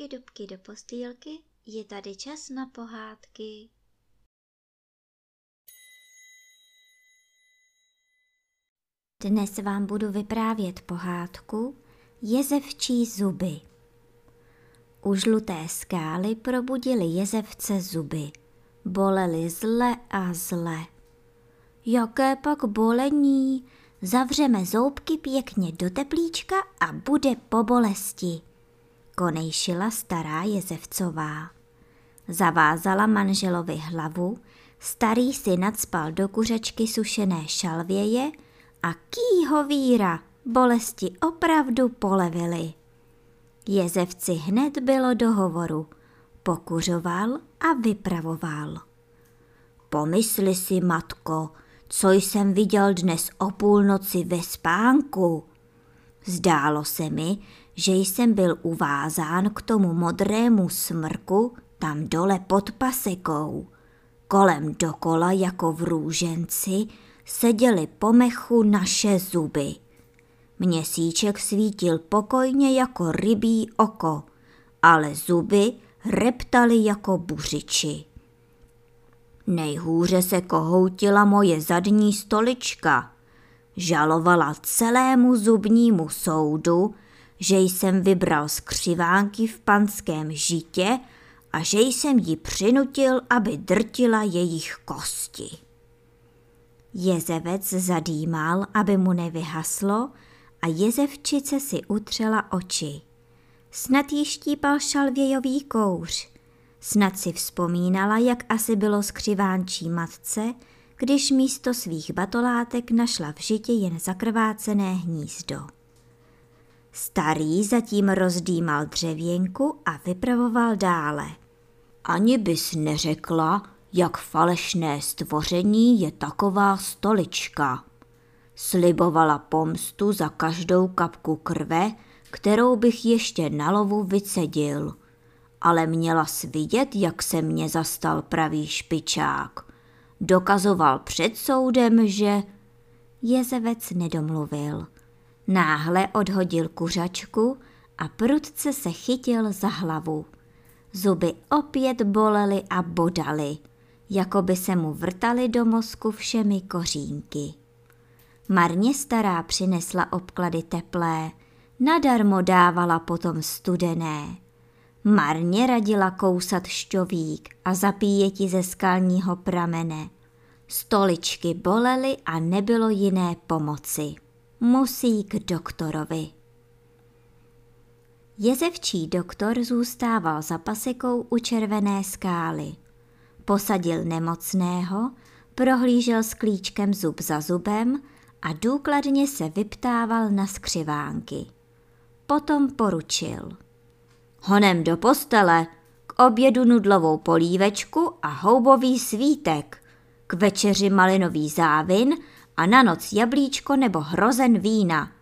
dubky, dubky do postýlky, je tady čas na pohádky. Dnes vám budu vyprávět pohádku Jezevčí zuby. U žluté skály probudili jezevce zuby. Boleli zle a zle. Jaké pak bolení? Zavřeme zoubky pěkně do teplíčka a bude po bolesti konejšila stará Jezevcová. Zavázala manželovi hlavu, starý si nadspal do kuřečky sušené šalvěje a kýho víra, bolesti opravdu polevily. Jezevci hned bylo do hovoru, pokuřoval a vypravoval. Pomysli si, matko, co jsem viděl dnes o půlnoci ve spánku. Zdálo se mi, že jsem byl uvázán k tomu modrému smrku tam dole pod pasekou. Kolem dokola jako v růženci seděly po mechu naše zuby. Měsíček svítil pokojně jako rybí oko, ale zuby reptaly jako buřiči. Nejhůře se kohoutila moje zadní stolička. Žalovala celému zubnímu soudu, že jsem vybral skřivánky v panském žitě a že jsem ji přinutil, aby drtila jejich kosti. Jezevec zadýmal, aby mu nevyhaslo a jezevčice si utřela oči. Snad jí štípal šalvějový kouř. Snad si vzpomínala, jak asi bylo skřivánčí matce, když místo svých batolátek našla v žitě jen zakrvácené hnízdo. Starý zatím rozdýmal dřevěnku a vypravoval dále. Ani bys neřekla, jak falešné stvoření je taková stolička. Slibovala pomstu za každou kapku krve, kterou bych ještě na lovu vycedil. Ale měla vidět, jak se mě zastal pravý špičák. Dokazoval před soudem, že... Jezevec nedomluvil – Náhle odhodil kuřačku a prudce se chytil za hlavu. Zuby opět bolely a bodaly, jako by se mu vrtaly do mozku všemi kořínky. Marně stará přinesla obklady teplé, nadarmo dávala potom studené. Marně radila kousat šťovík a zapíjeti ze skalního pramene. Stoličky bolely a nebylo jiné pomoci musí k doktorovi. Jezevčí doktor zůstával za pasekou u červené skály. Posadil nemocného, prohlížel s klíčkem zub za zubem a důkladně se vyptával na skřivánky. Potom poručil. Honem do postele, k obědu nudlovou polívečku a houbový svítek, k večeři malinový závin a na noc jablíčko nebo hrozen vína,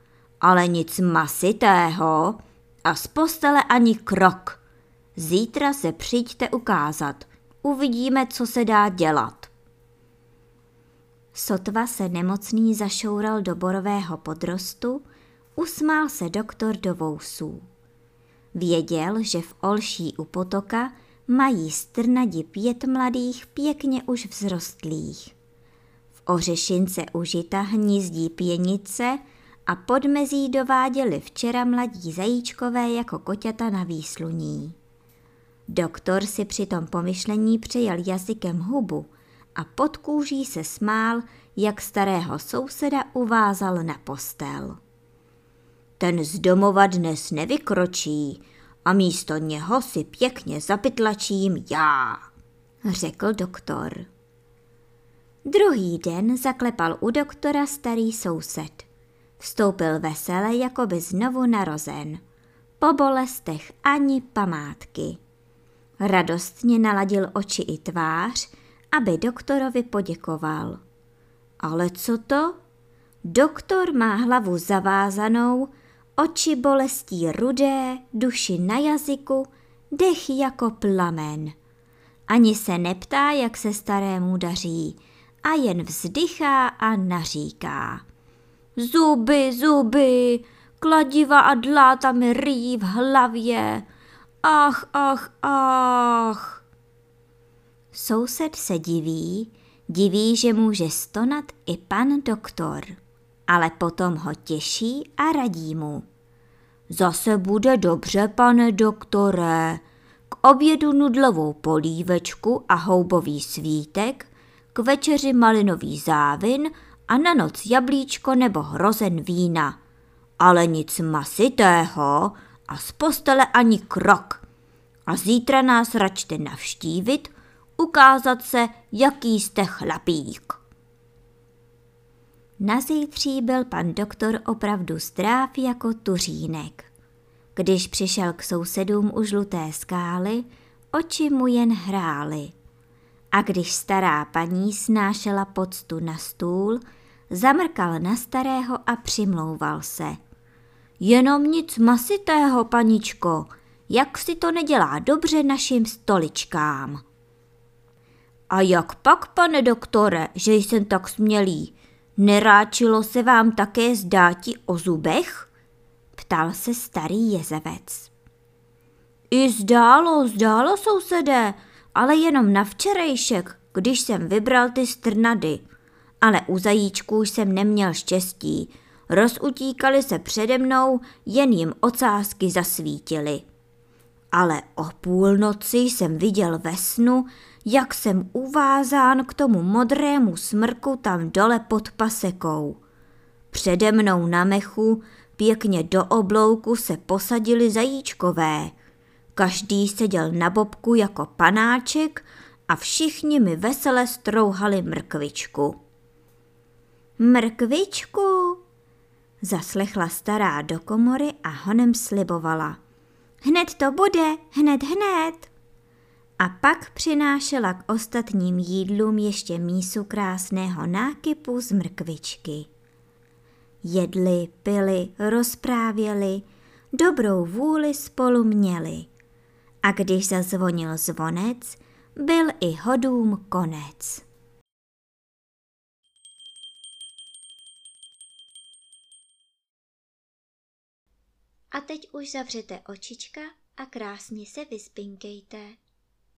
ale nic masitého a z postele ani krok. Zítra se přijďte ukázat, uvidíme, co se dá dělat. Sotva se nemocný zašoural do borového podrostu, usmál se doktor do vousů. Věděl, že v Olší u potoka mají strnadi pět mladých pěkně už vzrostlých ořešince užita hnízdí pěnice a podmezí dováděli včera mladí zajíčkové jako koťata na výsluní. Doktor si při tom pomyšlení přejel jazykem hubu a pod kůží se smál, jak starého souseda uvázal na postel. Ten z domova dnes nevykročí a místo něho si pěkně zapytlačím já, řekl doktor. Druhý den zaklepal u doktora starý soused. Vstoupil vesele, jako by znovu narozen. Po bolestech ani památky. Radostně naladil oči i tvář, aby doktorovi poděkoval. Ale co to? Doktor má hlavu zavázanou, oči bolestí rudé, duši na jazyku, dech jako plamen. Ani se neptá, jak se starému daří, a jen vzdychá a naříká. Zuby, zuby, kladiva a dláta mi rýjí v hlavě Ach, ach, ach. Soused se diví, diví, že může stonat i pan doktor, ale potom ho těší a radí mu. Zase bude dobře, pane doktore. K obědu nudlovou polívečku a houbový svítek, k večeři malinový závin a na noc jablíčko nebo hrozen vína. Ale nic masitého a z postele ani krok. A zítra nás račte navštívit, ukázat se, jaký jste chlapík. Na zítří byl pan doktor opravdu stráv jako tuřínek. Když přišel k sousedům u žluté skály, oči mu jen hrály. A když stará paní snášela poctu na stůl, zamrkal na starého a přimlouval se. Jenom nic masitého, paničko, jak si to nedělá dobře našim stoličkám. A jak pak, pane doktore, že jsem tak smělý? Neráčilo se vám také zdáti o zubech? Ptal se starý jezevec. I zdálo, zdálo, sousedé, ale jenom na včerejšek, když jsem vybral ty strnady. Ale u zajíčků jsem neměl štěstí. Rozutíkali se přede mnou, jen jim ocásky zasvítily. Ale o půlnoci jsem viděl ve snu, jak jsem uvázán k tomu modrému smrku tam dole pod pasekou. Přede mnou na mechu, pěkně do oblouku se posadili zajíčkové. Každý seděl na bobku jako panáček a všichni mi vesele strouhali mrkvičku. Mrkvičku, zaslechla stará do komory a honem slibovala. Hned to bude, hned, hned a pak přinášela k ostatním jídlům ještě mísu krásného nákypu z mrkvičky. Jedli, pili, rozprávěli, dobrou vůli spolu měli. A když zazvonil zvonec, byl i hodům konec. A teď už zavřete očička a krásně se vyspinkejte.